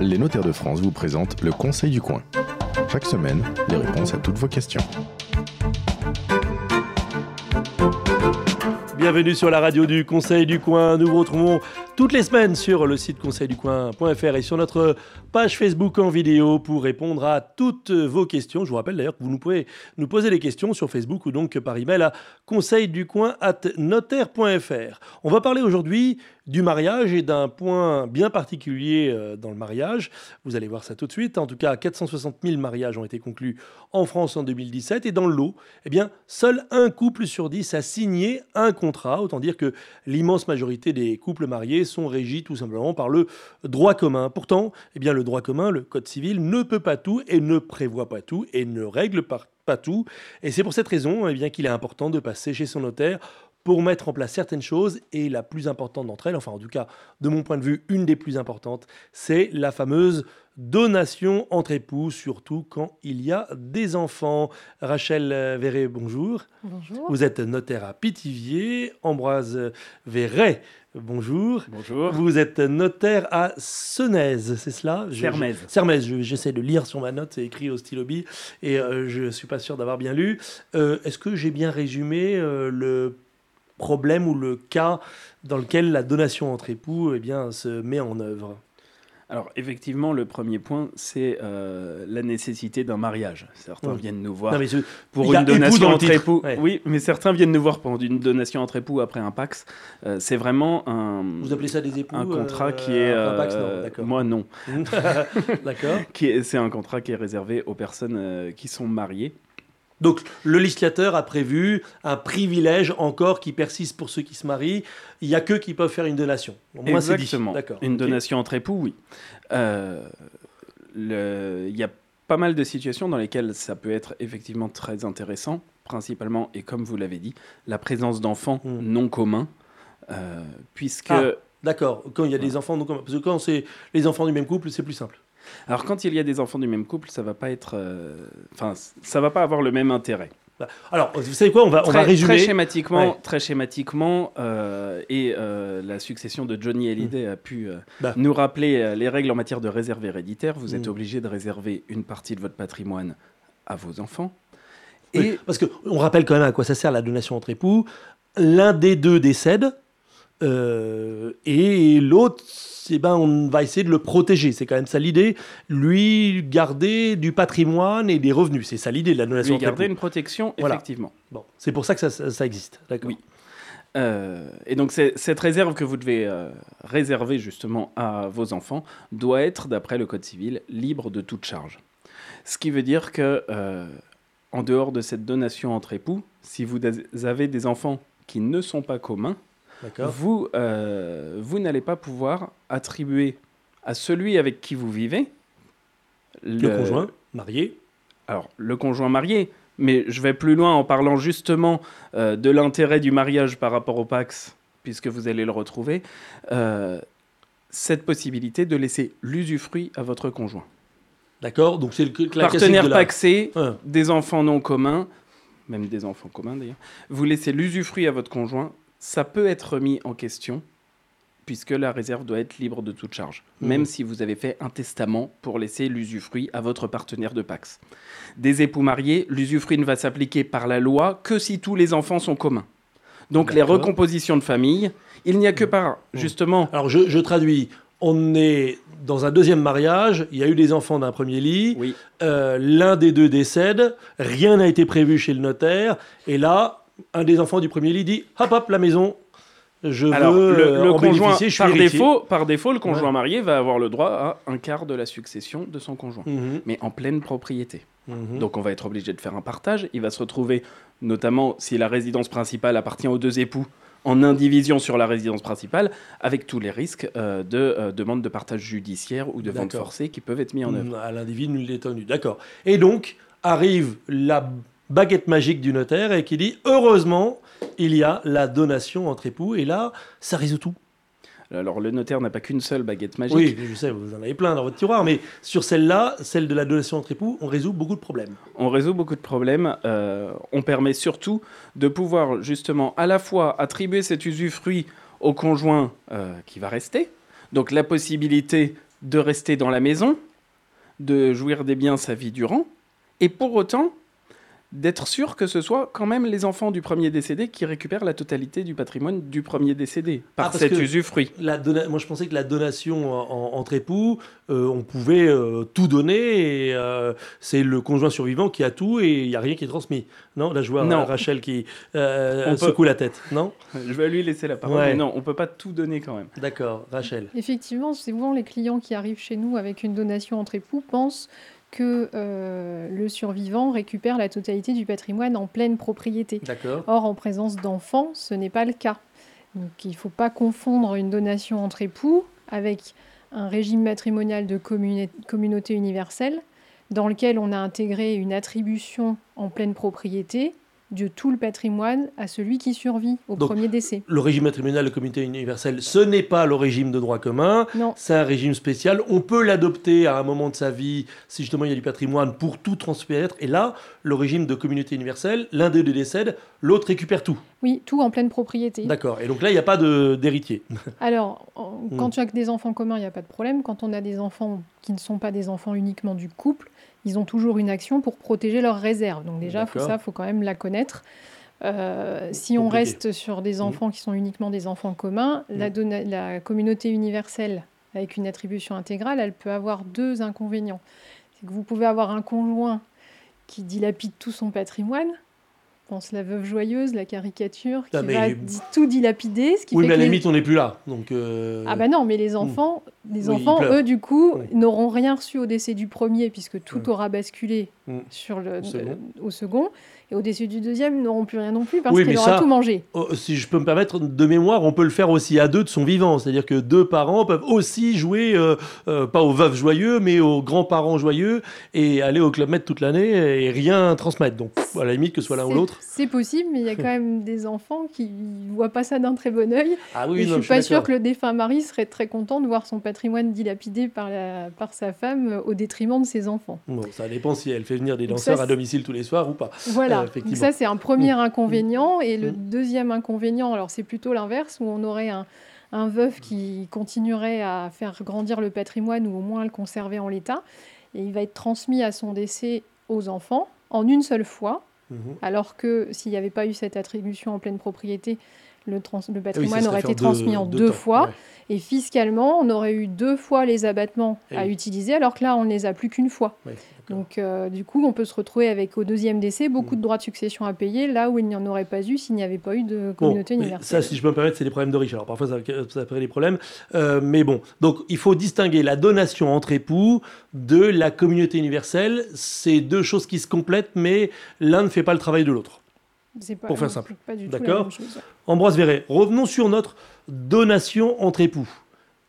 Les notaires de France vous présentent le Conseil du coin. Chaque semaine, les réponses à toutes vos questions. Bienvenue sur la radio du Conseil du Coin. Nous vous retrouvons toutes les semaines sur le site conseilducoin.fr et sur notre page Facebook en vidéo pour répondre à toutes vos questions. Je vous rappelle d'ailleurs que vous nous pouvez nous poser des questions sur Facebook ou donc par email à conseilducoin@notaire.fr. On va parler aujourd'hui du mariage et d'un point bien particulier euh, dans le mariage. Vous allez voir ça tout de suite. En tout cas, 460 000 mariages ont été conclus en France en 2017 et dans le lot, eh bien, seul un couple sur dix a signé un contrat. Autant dire que l'immense majorité des couples mariés sont régis tout simplement par le droit commun. Pourtant, eh bien, le droit commun, le code civil, ne peut pas tout et ne prévoit pas tout et ne règle pas, tout. Et c'est pour cette raison eh bien, qu'il est important de passer chez son notaire pour mettre en place certaines choses. Et la plus importante d'entre elles, enfin en tout cas de mon point de vue, une des plus importantes, c'est la fameuse donation entre époux, surtout quand il y a des enfants. Rachel Verret, bonjour. Bonjour. Vous êtes notaire à Pithiviers. Ambroise Verret, bonjour. Bonjour. Vous êtes notaire à Senez, c'est cela? Sermez. Sermez, j'essaie de lire sur ma note, c'est écrit au stylo et euh, je ne suis pas sûr d'avoir bien lu. Euh, est-ce que j'ai bien résumé euh, le problème ou le cas dans lequel la donation entre époux eh bien, se met en œuvre alors effectivement, le premier point, c'est euh, la nécessité d'un mariage. Certains Oui. viennent nous voir Non, mais ce- pour une donation entre époux. Ouais. Oui, mais certains viennent nous voir pour une donation entre époux après un pax. Euh, c'est vraiment un, Vous appelez ça des époux un contrat euh, qui est... un Pax, non, d'accord. moi, non. d'accord. C'est un contrat qui est réservé aux personnes qui sont mariées. Donc le législateur a prévu un privilège encore qui persiste pour ceux qui se marient. Il n'y a que qui peuvent faire une donation. Exactement. D'accord. Une donation entre époux, oui. Euh, le- Il y a pas mal de situations dans lesquelles ça peut être effectivement très intéressant, principalement, et comme vous l'avez dit, la présence d'enfants Mm. non communs, euh, puisque... Ah. D'accord. Quand il y a des enfants, donc, parce que quand c'est les enfants du même couple, c'est plus simple. Alors quand il y a des enfants du même couple, ça va pas être... euh, Enfin, ça va pas avoir le même intérêt. Alors, vous savez quoi On va, on très, va résumer. Très schématiquement, Ouais. très schématiquement euh, et euh, la succession de Johnny Hallyday a pu euh, Bah. nous rappeler les règles en matière de réserve héréditaire. Vous êtes Mm. obligé de réserver une partie de votre patrimoine à vos enfants. Oui, Et Parce qu'on rappelle quand même à quoi ça sert la donation entre époux. L'un des deux décède euh, et l'autre, eh ben, on va essayer de le protéger. C'est quand même ça l'idée. Lui, garder du patrimoine et des revenus. C'est ça l'idée de la donation lui garder une protection, Voilà. effectivement. Bon, c'est pour ça que ça, ça- ça existe. D'accord. Oui. Euh, et donc cette réserve que vous devez euh, réserver justement à vos enfants doit être, d'après le Code civil, libre de toute charge. Ce qui veut dire que, euh, en dehors de cette donation entre époux, si vous avez des enfants qui ne sont pas communs. Vous, euh, vous n'allez pas pouvoir attribuer à celui avec qui vous vivez Le conjoint, marié. alors, le conjoint marié, mais je vais plus loin en parlant justement euh, de l'intérêt du mariage par rapport au Pax, puisque vous allez le retrouver, euh, cette possibilité de laisser l'usufruit à votre conjoint. D'accord. Donc c'est le la Partenaire de la- paxé, Ouais. des enfants non communs, même des enfants communs d'ailleurs, vous laissez l'usufruit à votre conjoint, ça peut être remis en question puisque la réserve doit être libre de toute charge, Mhm. même si vous avez fait un testament pour laisser l'usufruit à votre partenaire de Pax. Des époux mariés, l'usufruit ne va s'appliquer par la loi que si tous les enfants sont communs. Donc les recompositions de famille, il n'y a que par, justement, Alors je, je traduis. On est dans un deuxième mariage. Il y a eu des enfants d'un premier lit. oui, Euh, l'un des deux décède, rien n'a été prévu chez le notaire, et là, un des enfants du premier lit dit hop hop la maison, je Alors, veux le, euh, le en conjoint, bénéficier, je suis par héritier. défaut, par défaut, le conjoint marié va avoir le droit à un quart de la succession de son conjoint, Mhm, mais en pleine propriété. mhm. Donc, on va être obligé de faire un partage. Il va se retrouver, notamment si la résidence principale appartient aux deux époux, en indivision sur la résidence principale, avec tous les risques euh, de euh, demande de partage judiciaire ou de vente forcée qui peuvent être mis en œuvre. Mhm, à l'individu nul détenu. D'accord. Et donc arrive la baguette magique du notaire et qui dit heureusement il y a la donation entre époux et là ça résout tout. Alors, le notaire n'a pas qu'une seule baguette magique. Oui, je sais, vous en avez plein dans votre tiroir, mais sur celle-là, celle de la donation entre époux, on résout beaucoup de problèmes. On résout beaucoup de problèmes. euh, on permet surtout de pouvoir justement à la fois attribuer cet usufruit au conjoint euh, qui va rester, donc la possibilité de rester dans la maison, de jouir des biens sa vie durant, et pour autant d'être sûr que ce soit quand même les enfants du premier décédé qui récupèrent la totalité du patrimoine du premier décédé par Ah, parce cet que usufruit. La donna- Moi, je pensais que la donation en- entre époux, euh, on pouvait euh, tout donner et euh, c'est le conjoint survivant qui a tout et il n'y a rien qui est transmis. Non, là, je vois Non. Rachel qui euh, peut- secoue la tête. Non? Je vais lui laisser la parole, Ouais. mais non, on peut pas tout donner quand même. D'accord, Rachel. Effectivement, souvent les clients qui arrivent chez nous avec une donation entre époux pensent que euh, le survivant récupère la totalité du patrimoine en pleine propriété. Or, en présence d'enfants, ce n'est pas le cas. Donc, il ne faut pas confondre une donation entre époux avec un régime matrimonial de communa- communauté universelle dans lequel on a intégré une attribution en pleine propriété de tout le patrimoine à celui qui survit au Donc, premier décès. Le régime matrimonial de communauté universelle, ce n'est pas le régime de droit commun, Non, c'est un régime spécial. On peut l'adopter à un moment de sa vie si justement il y a du patrimoine pour tout transmettre. Et là, le régime de communauté universelle, l'un des deux décède, l'autre récupère tout. oui, tout en pleine propriété. D'accord. Et donc là, il n'y a pas d'héritier. Alors, en- Mm. quand tu as que des enfants communs, il n'y a pas de problème. Quand on a des enfants qui ne sont pas des enfants uniquement du couple, ils ont toujours une action pour protéger leurs réserves. Donc déjà, faut ça, faut quand même la connaître. Euh, si on Compliqué. reste sur des enfants qui sont uniquement des enfants communs, la, Mm. donna- la communauté universelle avec une attribution intégrale, elle peut avoir deux inconvénients. C'est que vous pouvez avoir un conjoint qui dilapide tout son patrimoine. Pense la veuve joyeuse, la caricature, qui Ah, mais- va di- tout dilapider, ce qui Oui, fait mais à la les- limite, on n'est plus là. Donc, euh, ah bah non, mais les enfants, les Oui, enfants, eux, du coup, Oui. n'auront rien reçu au décès du premier, puisque tout aura basculé Mm. sur le, Au second. au second. Et au décès du deuxième, ils n'auront plus rien non plus, parce Oui, qu'il mais aura ça- tout mangé. oh, si je peux me permettre, de mémoire, on peut le faire aussi à deux de son vivant. C'est-à-dire que deux parents peuvent aussi jouer, euh, euh, pas aux veuves joyeux, mais aux grands-parents joyeux, et aller au Club Med toute l'année et rien transmettre. Donc, à la limite, que ce soit l'un ou l'autre. C'est possible, mais il y a quand même des enfants qui ne voient pas ça d'un très bon œil. Ah et je suis pas sûre que le défunt mari serait très content de voir son patrimoine dilapidé par, la, par sa femme euh, au détriment de ses enfants. Bon, ça dépend si elle fait venir des danseurs ça, à domicile tous les soirs ou pas. Voilà, Euh, donc ça c'est un premier Mm. inconvénient. Et le Mm. deuxième inconvénient, alors c'est plutôt l'inverse, où on aurait un, un veuf qui continuerait à faire grandir le patrimoine ou au moins le conserver en l'état. Et il va être transmis à son décès aux enfants en une seule fois, Mhm. alors que s'il n'y avait pas eu cette attribution en pleine propriété, le, trans- le oui, ça patrimoine aurait été transmis en deux temps, fois. ouais. Et fiscalement, on aurait eu deux fois les abattements Eh à oui. utiliser, alors que là, on ne les a plus qu'une fois. Ouais. Donc, euh, du coup, on peut se retrouver avec au deuxième décès beaucoup Mm. de droits de succession à payer, là où il n'y en aurait pas eu s'il n'y avait pas eu de communauté universelle. ça, si je peux me permettre, c'est des problèmes de riches. Alors parfois, ça, ça crée des problèmes. Euh, mais bon, donc il faut distinguer la donation entre époux de la communauté universelle. C'est deux choses qui se complètent, mais l'un ne fait pas le travail de l'autre. C'est pas, pour faire simple. c'est Pas du tout la D'accord même chose. Ambroise Verret, revenons sur notre donation entre époux.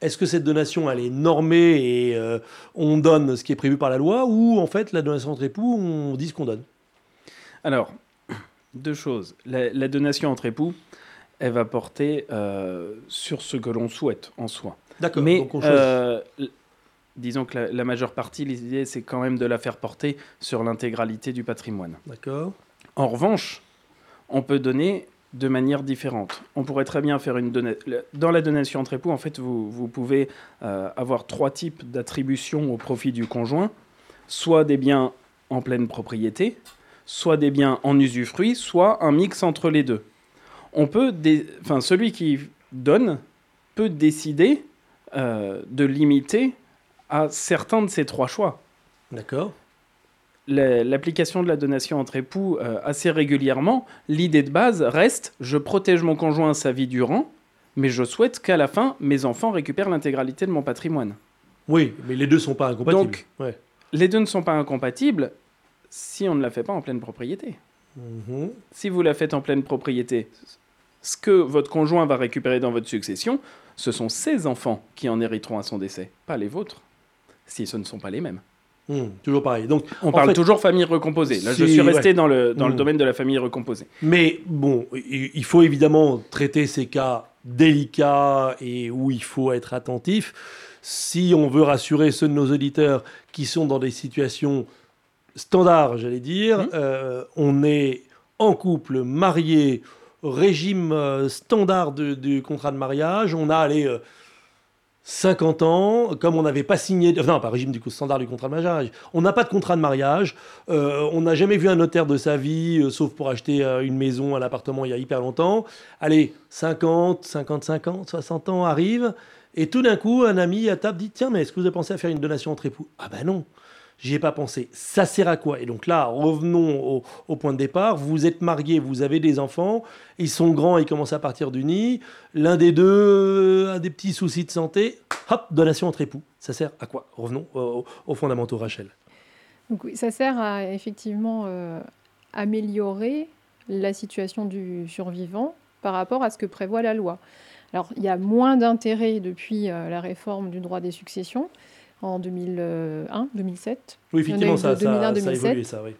Est-ce que cette donation, elle est normée et euh, on donne ce qui est prévu par la loi ou en fait, la donation entre époux, on dit ce qu'on donne? Alors, deux choses. La, la donation entre époux, elle va porter euh, sur ce que l'on souhaite en soi. D'accord. Mais donc on choisit. euh, disons que la, la majeure partie, l'idée, c'est quand même de la faire porter sur l'intégralité du patrimoine. D'accord. En revanche, on peut donner de manière différente. On pourrait très bien faire une donation. Dans la donation entre époux, en fait, vous, vous pouvez euh, avoir trois types d'attributions au profit du conjoint. Soit des biens en pleine propriété, soit des biens en usufruit, soit un mix entre les deux. On peut, enfin, celui qui donne peut décider euh, de limiter à certains de ces trois choix D'accord. La- l'application de la donation entre époux euh, assez régulièrement, l'idée de base reste je protège mon conjoint sa vie durant, mais je souhaite qu'à la fin, mes enfants récupèrent l'intégralité de mon patrimoine. Oui, mais les deux sont pas incompatibles. Donc, Ouais. Les deux ne sont pas incompatibles si on ne la fait pas en pleine propriété. Mhm. Si vous la faites en pleine propriété, ce que votre conjoint va récupérer dans votre succession, ce sont ses enfants qui en hériteront à son décès, pas les vôtres, si ce ne sont pas les mêmes. Mhm. Toujours pareil. Donc, On parle fait, toujours famille recomposée. Là, je suis resté dans, le, dans le Mm. domaine de la famille recomposée. Mais bon, il faut évidemment traiter ces cas délicats et où il faut être attentif. Si on veut rassurer ceux de nos auditeurs qui sont dans des situations standards, j'allais dire, Mhm. euh, on est en couple, marié, régime euh, standard du contrat de mariage, on a euh, 50 ans, comme on n'avait pas signé, non pas régime du coup standard du contrat de mariage, on n'a pas de contrat de mariage, euh, on n'a jamais vu un notaire de sa vie, euh, sauf pour acheter euh, une maison, un appartement il y a hyper longtemps. Allez, 50, 55 ans, 60 ans arrivent, et tout d'un coup, un ami à table dit Tiens, mais est-ce que vous avez pensé à faire une donation entre époux Ah ben non J'y ai pas pensé. Ça sert à quoi? Et donc là, revenons au, point de départ. Vous êtes marié, vous avez des enfants, ils sont grands, ils commencent à partir du nid. L'un des deux a des petits soucis de santé. Hop, donation entre époux. Ça sert à quoi? Revenons aux, fondamentaux, Rachel. Donc ça sert à effectivement euh, améliorer la situation du survivant par rapport à ce que prévoit la loi. Alors il y a moins d'intérêt depuis euh, la réforme du droit des successions en 2001, 2007. Oui, effectivement, ça, ça, a évolué, ça, oui.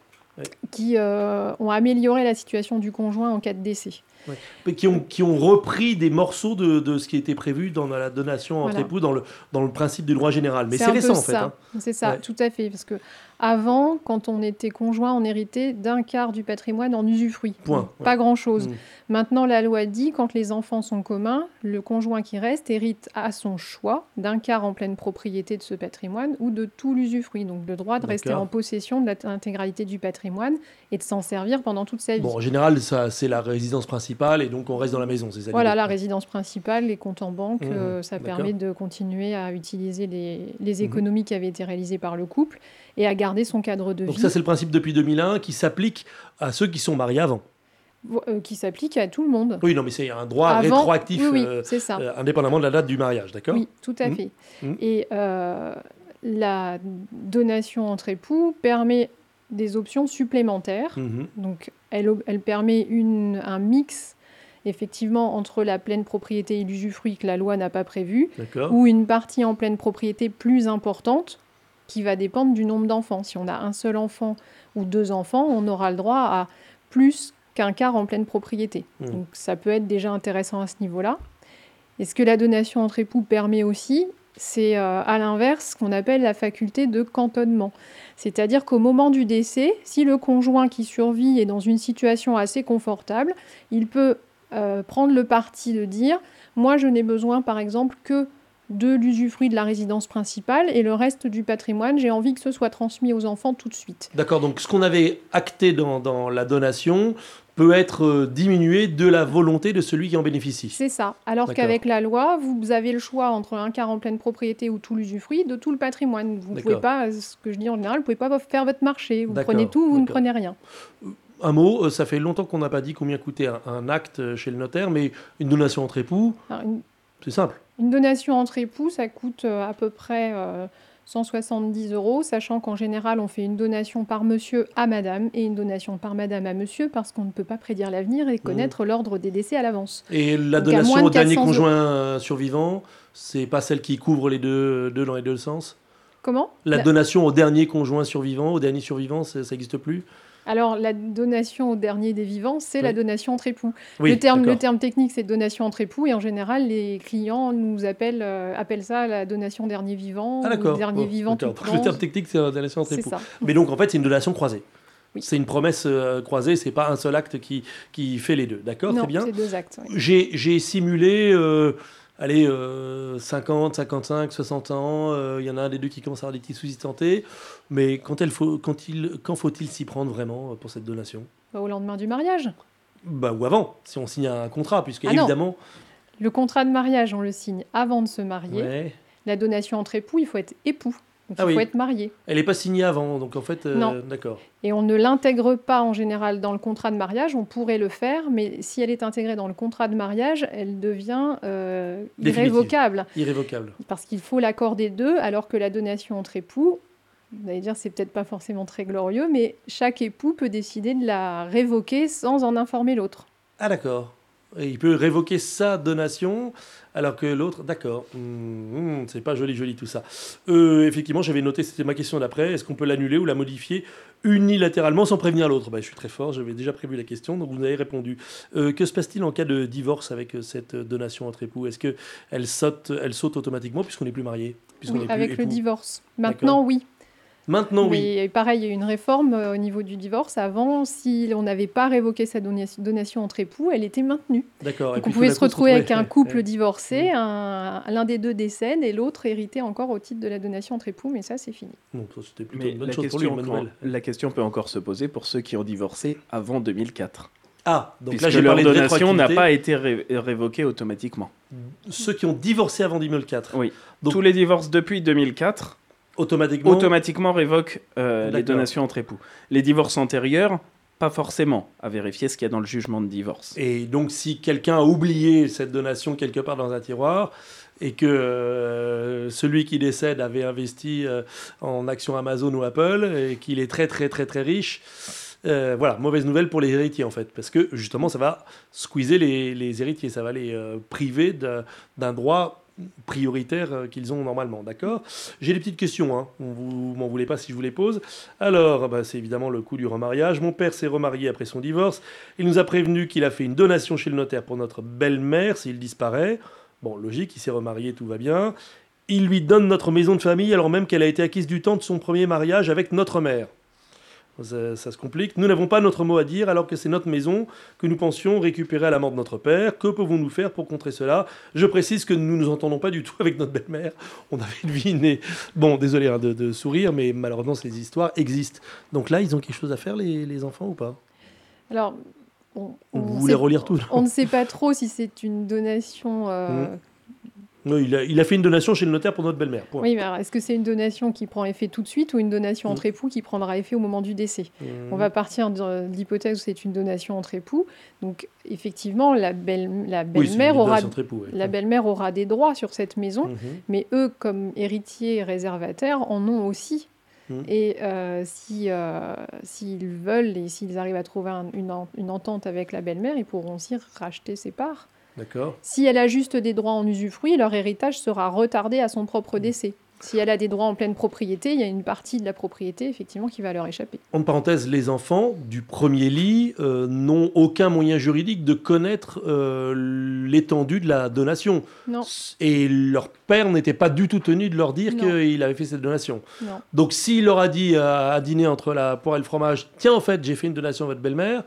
Qui euh, ont amélioré la situation du conjoint en cas de décès. Qui ont, qui ont repris des morceaux de, de, ce qui était prévu dans la donation entre époux, dans le, dans le principe du droit général. Mais c'est récent, en fait. Hein. C'est ça, tout à fait. Parce que avant, quand on était conjoint, on héritait d'un quart du patrimoine en usufruit. Point. Pas grand-chose. Mmh. Maintenant, la loi dit, quand les enfants sont communs, le conjoint qui reste hérite à son choix d'un quart en pleine propriété de ce patrimoine ou de tout l'usufruit. Donc le droit de rester en possession de l'intégralité du patrimoine et de s'en servir pendant toute sa vie. Bon, en général, ça, c'est la résidence principale et donc on reste dans la maison. C'est voilà, la résidence principale, les comptes en banque, mmh. euh, ça permet de continuer à utiliser les, les mmh. économies qui avaient été réalisées par le couple et à garder son cadre de vie. Donc ça, c'est le principe depuis 2001 qui s'applique à ceux qui sont mariés avant. Euh, qui s'applique à tout le monde. Oui, non, mais c'est un droit rétroactif, euh, ça. Euh, indépendamment de la date du mariage, d'accord? Oui, tout à mmh. fait. Mmh. Et la donation entre époux permet des options supplémentaires. Mmh. Donc, elle, elle permet une, un mix effectivement entre la pleine propriété et l'usufruit que la loi n'a pas prévu, ou une partie en pleine propriété plus importante qui va dépendre du nombre d'enfants. Si on a un seul enfant ou deux enfants, on aura le droit à plus qu'un quart en pleine propriété. Mmh. Donc ça peut être déjà intéressant à ce niveau-là. Et ce que la donation entre époux permet aussi, c'est euh, à l'inverse ce qu'on appelle la faculté de cantonnement. C'est-à-dire qu'au moment du décès, si le conjoint qui survit est dans une situation assez confortable, il peut euh, prendre le parti de dire, moi je n'ai besoin par exemple que de l'usufruit de la résidence principale et le reste du patrimoine, j'ai envie que ce soit transmis aux enfants tout de suite. D'accord, donc ce qu'on avait acté dans, la donation peut être euh, diminué de la volonté de celui qui en bénéficie. C'est ça. Alors qu'avec la loi, vous avez le choix entre un quart en pleine propriété ou tout l'usufruit de tout le patrimoine. Vous ne pouvez pas, ce que je dis en général, vous ne pouvez pas faire votre marché. Vous prenez tout, vous ne prenez rien. Un mot, euh, ça fait longtemps qu'on n'a pas dit combien coûtait un, acte chez le notaire, mais une donation entre époux, c'est simple. Une donation entre époux, ça coûte euh, à peu près 170 euh, euros, sachant qu'en général, on fait une donation par monsieur à madame et une donation par madame à monsieur parce qu'on ne peut pas prédire l'avenir et connaître mmh. l'ordre des décès à l'avance. Et la donation au dernier conjoint survivant, c'est pas celle qui couvre les deux, deux dans les deux sens? Comment La, donation au dernier conjoint survivant, au dernier survivant, ça n'existe plus? Alors, la donation au dernier des vivants, c'est la donation entre époux. le, terme, le terme technique, c'est donation entre époux, et en général, les clients nous appellent, euh, appellent ça la donation dernier vivant, ah, ou dernier vivant tout Le terme technique, c'est la donation entre époux. Mais donc, en fait, c'est une donation croisée. C'est une promesse euh, croisée, c'est pas un seul acte qui, qui fait les deux. D'accord Très bien. C'est deux actes. J'ai simulé. Euh, allez, 50, 55, 60 ans, euh, il y en a un des deux qui commence à avoir des petits soucis de santé. Mais quand, elle faut, quand, il, quand faut-il s'y prendre vraiment euh, pour cette donation? Bah, Au lendemain du mariage. Bah, ou avant, si on signe un contrat, puisque ah évidemment. Le contrat de mariage, on le signe avant de se marier. La donation entre époux, il faut être époux. Donc ah il faut être marié. Elle n'est pas signée avant, donc en fait, euh, d'accord. Et on ne l'intègre pas en général dans le contrat de mariage. On pourrait le faire, mais si elle est intégrée dans le contrat de mariage, elle devient euh, irrévocable. Irrévocable. Parce qu'il faut l'accord des deux, alors que la donation entre époux, vous allez dire, c'est peut-être pas forcément très glorieux, mais chaque époux peut décider de la révoquer sans en informer l'autre. Ah d'accord. Il peut révoquer sa donation alors que l'autre, d'accord, hmm, hmm, c'est pas joli, joli tout ça. Euh, effectivement, j'avais noté, c'était ma question d'après, est-ce qu'on peut l'annuler ou la modifier unilatéralement sans prévenir l'autre? Bah, Je suis très fort, j'avais déjà prévu la question, donc vous avez répondu. Euh, que se passe-t-il en cas de divorce avec euh, cette donation entre époux? Est-ce qu'elle saute, elle saute automatiquement puisqu'on n'est plus marié Oui, avec le divorce. Maintenant, oui. Maintenant, oui. Mais pareil, il y a eu une réforme euh, au niveau du divorce. Avant, si on n'avait pas révoqué sa donation, entre époux, elle était maintenue. D'accord. Donc on pouvait se retrouver avec un couple ouais. divorcé, Mm. un- l'un des deux décède et l'autre héritait encore au titre de la donation entre époux, mais ça c'est fini. Donc, ça, c'était plutôt Mais une bonne la chose pour lui, la question peut encore se poser pour ceux qui ont divorcé avant 2004. Ah, donc puisque là, j'ai leur parlé de donation n'a pas été ré- révoquée automatiquement. Ceux qui ont divorcé avant 2004, Oui. Donc- Tous les divorces depuis 2004 automatiquement. automatiquement révoquent euh, les donations entre époux. Les divorces antérieurs, pas forcément, à vérifier ce qu'il y a dans le jugement de divorce. Et donc, si quelqu'un a oublié cette donation quelque part dans un tiroir et que euh, celui qui décède avait investi euh, en actions Amazon ou Apple et qu'il est très très très très riche, euh, voilà, mauvaise nouvelle pour les héritiers en fait, parce que justement, ça va squeezer les, les héritiers, ça va les priver d'un droit prioritaire euh, qu'ils ont normalement, d'accord? J'ai des petites questions, hein. vous m'en voulez pas si je vous les pose. Alors, bah, c'est évidemment le coup du remariage. Mon père s'est remarié après son divorce. Il nous a prévenu qu'il a fait une donation chez le notaire pour notre belle-mère s'il disparaît. Bon, logique, il s'est remarié, tout va bien. Il lui donne notre maison de famille alors même qu'elle a été acquise du temps de son premier mariage avec notre mère. Ça, ça se complique. Nous n'avons pas notre mot à dire alors que c'est notre maison que nous pensions récupérer à la mort de notre père. Que pouvons-nous faire pour contrer cela? Je précise que nous ne nous entendons pas du tout avec notre belle-mère. On avait deviné. Bon, désolé hein, de, de sourire, mais malheureusement, ces histoires existent. Donc là, ils ont quelque chose à faire, les, les enfants, ou pas? Alors, on, on Vous sait- voulez relire tout on ne sait pas trop si c'est une donation. euh, Mm. Non, il, a, il a fait une donation chez le notaire pour notre belle-mère. point. Oui, mais alors, est-ce que c'est une donation qui prend effet tout de suite ou une donation Mm. entre époux qui prendra effet au moment du décès? Mmh. On va partir de l'hypothèse où c'est une donation entre époux. Donc, effectivement, la belle- la Oui, c'est une belle-mère aura, époux, ouais. la belle-mère aura des droits sur cette maison, Mhm. mais eux, comme héritiers et réservataires, en ont aussi. Mm. Et euh, si, euh, s'ils veulent et s'ils arrivent à trouver un- une, une entente avec la belle-mère, ils pourront aussi racheter ses parts. Si elle a juste des droits en usufruit, leur héritage sera retardé à son propre Mm. décès. Si elle a des droits en pleine propriété, il y a une partie de la propriété effectivement qui va leur échapper. En parenthèse, les enfants du premier lit euh, n'ont aucun moyen juridique de connaître euh, l'étendue de la donation. Non, Et leur père n'était pas du tout tenu de leur dire qu'il avait fait cette donation. non. Donc s'il leur a dit à, à dîner entre la poire et le fromage, tiens en fait j'ai fait une donation à votre belle-mère,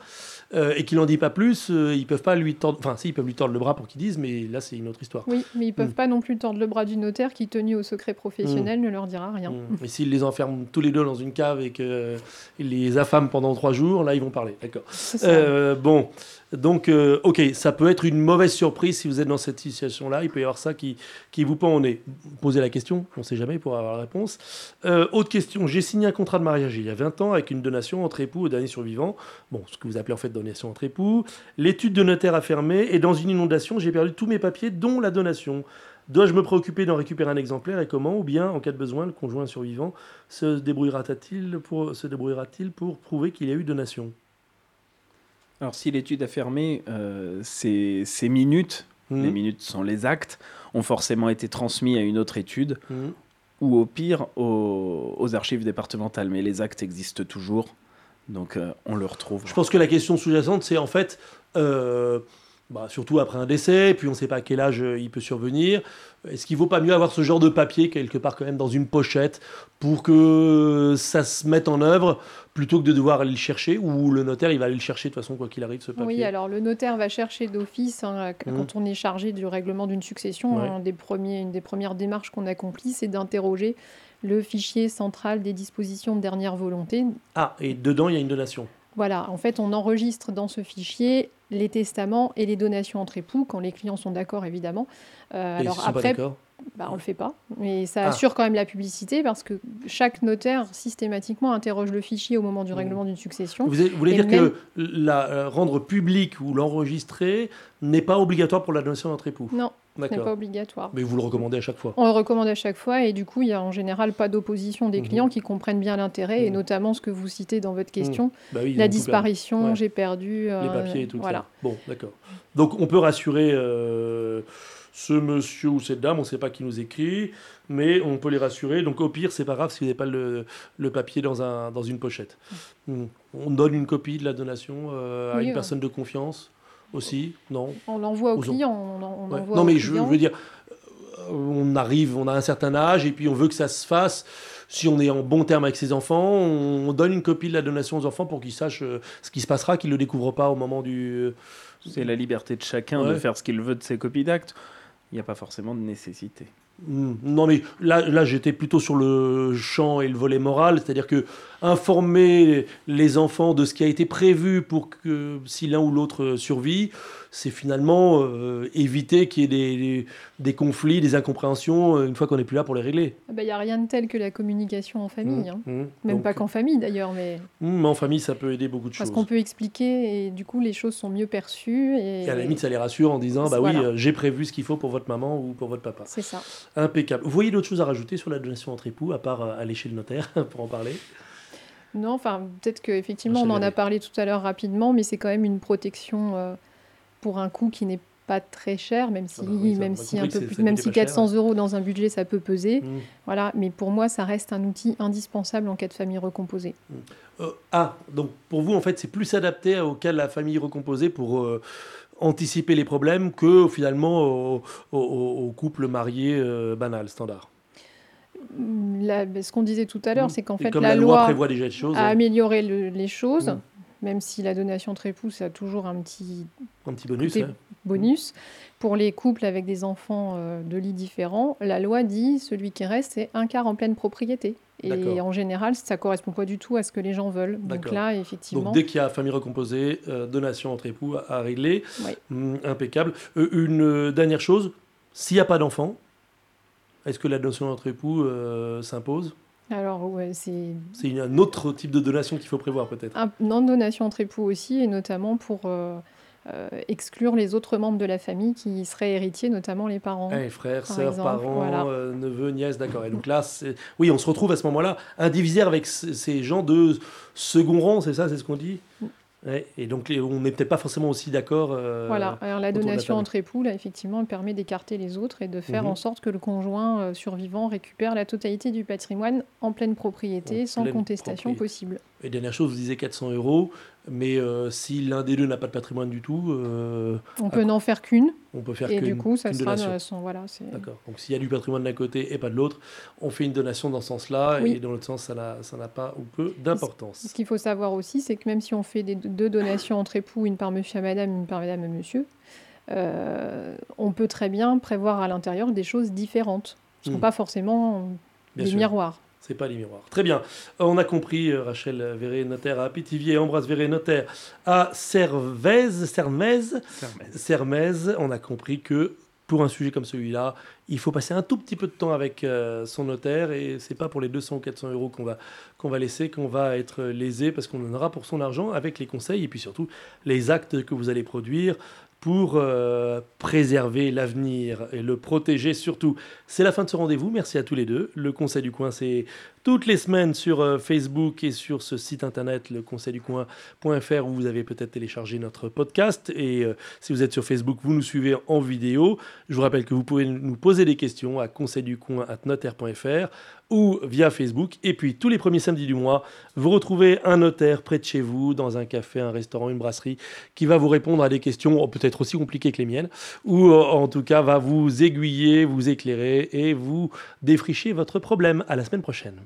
euh, et qu'il n'en dit pas plus, euh, ils peuvent pas lui tordre, enfin si ils peuvent lui tordre le bras pour qu'il dise, mais là c'est une autre histoire. Oui, mais ils peuvent Mm. pas non plus tordre le bras du notaire qui, tenu au secret professionnel, ne leur dira rien. Mm. Et s'ils les enferment tous les deux dans une cave et qu'ils les affament pendant trois jours, là ils vont parler. D'accord. Euh, bon, donc, euh, ok, ça peut être une mauvaise surprise si vous êtes dans cette situation-là. Il peut y avoir ça qui, qui vous pend au nez. Posez la question, on ne sait jamais pour avoir la réponse. Euh, autre question, j'ai signé un contrat de mariage il y a 20 ans avec une donation entre époux au dernier survivant. Bon, ce que vous appelez en fait donation entre époux. L'étude de notaire a fermé et dans une inondation, j'ai perdu tous mes papiers, dont la donation. Dois-je me préoccuper d'en récupérer un exemplaire et comment Ou bien, en cas de besoin, le conjoint survivant se débrouillera-t-il pour, se débrouillera-t-il pour prouver qu'il y a eu donation? Alors, si l'étude a fermé, euh, ces, ces minutes, Mhm. les minutes sont les actes, ont forcément été transmis à une autre étude, Mhm. ou au pire aux, aux archives départementales. Mais les actes existent toujours, donc euh, on le retrouve. Je pense que la question sous-jacente, c'est en fait, euh, bah, surtout après un décès, puis on ne sait pas à quel âge euh, il peut survenir, est-ce qu'il vaut pas mieux avoir ce genre de papier quelque part quand même dans une pochette pour que ça se mette en œuvre plutôt que de devoir aller le chercher ou le notaire il va aller le chercher de toute façon quoi qu'il arrive ce papier? Oui, alors le notaire va chercher d'office, hein, qu- Mhm. quand on est chargé du règlement d'une succession, Ouais. un des premiers, une des premières démarches qu'on accomplit, c'est d'interroger le fichier central des dispositions de dernière volonté. Ah, et dedans il y a une donation? Voilà, en fait, on enregistre dans ce fichier les testaments et les donations entre époux, quand les clients sont d'accord, évidemment. Euh, Et ils alors sont pas après, d'accord bah, on le fait pas, mais ça Ah. assure quand même la publicité parce que chaque notaire systématiquement interroge le fichier au moment du Mhm. règlement d'une succession. Vous, vous voulez dire même- que la, euh, rendre public ou l'enregistrer n'est pas obligatoire pour la donation entre époux? Non, ce n'est pas obligatoire. Mais vous le recommandez à chaque fois. On le recommande à chaque fois et du coup, il y a en général pas d'opposition des Mhm. clients qui comprennent bien l'intérêt et Mhm. notamment ce que vous citez dans votre question, Bah oui, la disparition, Ouais. j'ai perdu. les euh, papiers et tout Voilà. ça. Bon, d'accord. Donc on peut rassurer euh, ce monsieur ou cette dame, on ne sait pas qui nous écrit, mais on peut les rassurer. Donc au pire, c'est pas grave si vous n'avez pas le, le papier dans, un, dans une pochette. Hmm. On donne une copie de la donation euh, à Oui, une ouais. personne de confiance aussi Non On l'envoie au Aux en- client. On, on Ouais. Non, mais je, veux dire, on arrive, on a un certain âge et puis on veut que ça se fasse. Si on est en bon terme avec ses enfants, on donne une copie de la donation aux enfants pour qu'ils sachent euh, ce qui se passera, qu'ils ne le découvrent pas au moment du. C'est la liberté de chacun de faire ce qu'il veut de ses copies d'actes. Il n'y a pas forcément de nécessité. Hmm. Non, mais là, là j'étais plutôt sur le champ et le volet moral, c'est-à-dire que informer les enfants de ce qui a été prévu pour que si l'un ou l'autre survit, c'est finalement euh, éviter qu'il y ait des, des, conflits, des incompréhensions euh, une fois qu'on n'est plus là pour les régler. Il ah n'y bah, a rien de tel que la communication en famille. Mmh, hein. mmh. Même pas qu'en famille d'ailleurs. Mais... Mmh, mais en famille, ça peut aider beaucoup de choses. Parce qu'on peut expliquer et du coup, les choses sont mieux perçues. Et, à la limite, ça les rassure en disant Bah oui, euh, j'ai prévu ce qu'il faut pour votre maman ou pour votre papa. C'est ça. Impeccable. Vous voyez d'autres choses à rajouter sur la donation entre époux, à part aller chez le notaire pour en parler? Non, enfin, peut-être qu'effectivement, on en a parlé tout à l'heure rapidement, mais c'est quand même une protection pour un coût qui n'est pas très cher, même si, même si un peu plus, même si 400 euros dans un budget ça peut peser. Mmh. Voilà, mais pour moi ça reste un outil indispensable en cas de famille recomposée. Mmh. Euh, ah, donc pour vous en fait c'est plus adapté au cas de la famille recomposée pour euh, anticiper les problèmes que finalement au, couple marié euh, banal standard. ce qu'on disait tout à l'heure, mmh. c'est qu'en fait la, loi, prévoit déjà choses, a amélioré les choses même si la donation très pousse a toujours un petit, un petit bonus. bonus. Pour les couples avec des enfants euh, de lits différents, la loi dit celui qui reste, c'est un quart en pleine propriété. Et en général, ça correspond pas du tout à ce que les gens veulent. Donc là, effectivement. Donc dès qu'il y a famille recomposée, euh, donation entre époux à, régler, hum, impeccable. Euh, une dernière chose, s'il n'y a pas d'enfant, est-ce que la donation entre époux s'impose? Alors, ouais, c'est. C'est un autre type de donation qu'il faut prévoir, peut-être. Un non-donation entre époux aussi, et notamment pour euh, euh, exclure les autres membres de la famille qui seraient héritiers, notamment les parents. Eh, frères, sœurs, parents, euh, neveux, nièces, d'accord. Et donc là, oui, on se retrouve à ce moment-là indivisaire avec ces gens de second rang, c'est ça, c'est ce qu'on dit? Et donc on n'est peut-être pas forcément aussi d'accord. Euh, voilà, alors la donation entre époux, là, effectivement, permet d'écarter les autres et de faire mhm. en sorte que le conjoint euh, survivant récupère la totalité du patrimoine en pleine propriété, sans contestation possible. Et dernière chose, vous disiez 400 euros, mais euh, si l'un des deux n'a pas de patrimoine du tout. Euh, on peut n'en faire qu'une. On peut faire Et du coup, ça sera son. Voilà, D'accord. Donc s'il y a du patrimoine d'un côté et pas de l'autre, on fait une donation dans ce sens-là, et dans l'autre sens, ça n'a pas ou peu d'importance. Ce qu'il faut savoir aussi, c'est que même si on fait des, deux donations entre époux, une par monsieur à madame, une par madame à monsieur, euh, on peut très bien prévoir à l'intérieur des choses différentes. Ce ne sont hmm. pas forcément des miroirs. C'est pas les miroirs. Très bien. On a compris, euh, Rachel Verret, notaire à Pithiviers, Ambroise Verret, notaire à Cervez, Cermez, Cermez. On a compris que pour un sujet comme celui-là, il faut passer un tout petit peu de temps avec euh, son notaire et c'est pas pour les 200 ou 400 euros qu'on va, qu'on va laisser qu'on va être lésé parce qu'on en aura pour son argent avec les conseils et puis surtout les actes que vous allez produire pour euh, préserver l'avenir et le protéger surtout. C'est la fin de ce rendez-vous. Merci à tous les deux. Le Conseil du Coin, c'est toutes les semaines sur euh, Facebook et sur ce site internet, le du coin.fr, où vous avez peut-être téléchargé notre podcast. Et euh, si vous êtes sur Facebook, vous nous suivez en vidéo. Je vous rappelle que vous pouvez nous poser des questions à conseilducoin.notaire.fr ou via Facebook. Et puis tous les premiers samedis du mois, vous retrouvez un notaire près de chez vous, dans un café, un restaurant, une brasserie, qui va vous répondre à des questions oh, peut-être aussi compliquées que les miennes, ou euh, en tout cas va vous aiguiller, vous éclairer et vous défricher votre problème. À la semaine prochaine.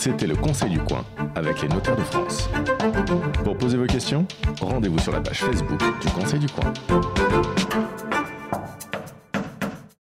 C'était le Conseil du coin avec les notaires de France. Pour poser vos questions, rendez-vous sur la page Facebook du Conseil du coin.